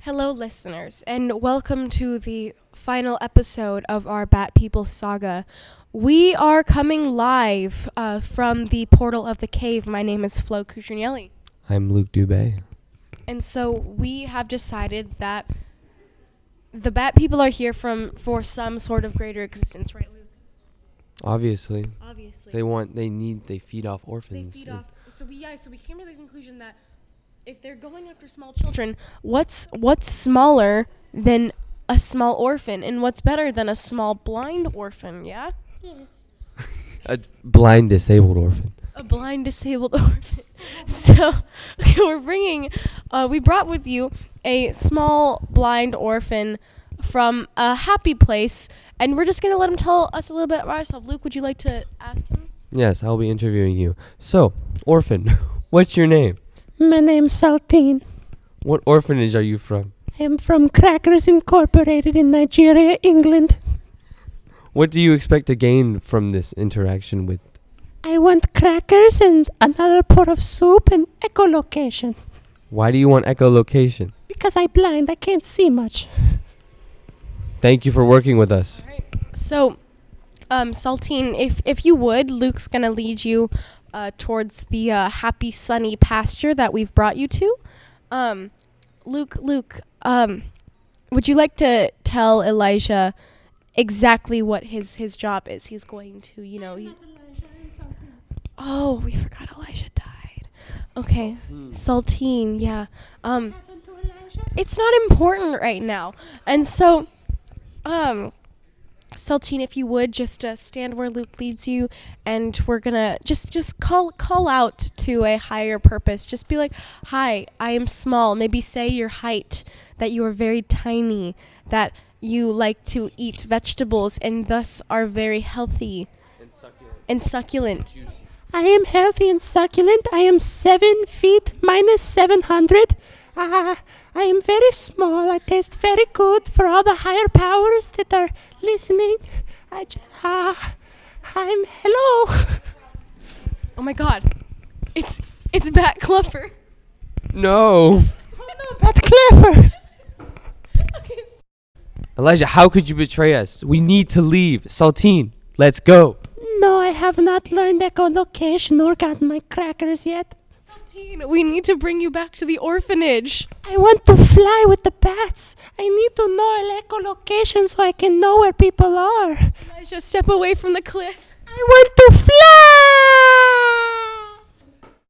Hello, listeners, and welcome to the final episode of our Bat People saga. We are coming live uh, from the portal of the cave. My name is Flo Cuccinelli. I'm Luke Dubé. And so we have decided that the Bat People are here from for some sort of greater existence, right, Luke? Obviously, Obviously. they want, they need, they feed off orphans. They orphans. feed It- off. So we yeah. So we came to the conclusion that if they're going after small children, what's what's smaller than a small orphan, and what's better than a small blind orphan? Yeah, Yes. A blind disabled orphan. a blind disabled orphan. so we're bringing. Uh, we brought with you a small blind orphan from a happy place, and we're just gonna let him tell us a little bit about himself. Luke, would you like to ask him? Yes, I'll be interviewing you. So, orphan, what's your name? My name's Saltine. What orphanage are you from? I'm from Crackers Incorporated in Nigeria, England. What do you expect to gain from this interaction with? I want crackers and another pot of soup and echolocation. Why do you want echolocation? Because I'm blind, I can't see much. Thank you for working with us. So, um, Saltine, if if you would, Luke's gonna lead you uh, towards the uh, happy, sunny pasture that we've brought you to. Um, Luke, Luke, um, would you like to tell Elijah exactly what his his job is? He's going to, you know. He, oh, we forgot Elijah died. Okay, Saltine, yeah. Um, it's not important right now, and so, um. Saltine, if you would just uh, stand where Luke leads you, and we're gonna just just call call out to a higher purpose. Just be like, "Hi, I am small." Maybe say your height, that you are very tiny, that you like to eat vegetables and thus are very healthy and succulent. I am healthy and succulent. I am seven feet minus 700. Ah, I am very small. I taste very good for all the higher powers that are listening. I just, ah, I'm, hello. Oh my God, it's it's Bat Cluffer. No. Oh no, but clever. Okay, Elijah, how could you betray us? We need to leave. Saltine, let's go. No, I have not learned echolocation or gotten my crackers yet. Saltine, we need to bring you back to the orphanage. I want to fly with the bats. I need to know echolocation so I can know where people are. Elijah, step away from the cliff. I want to fly!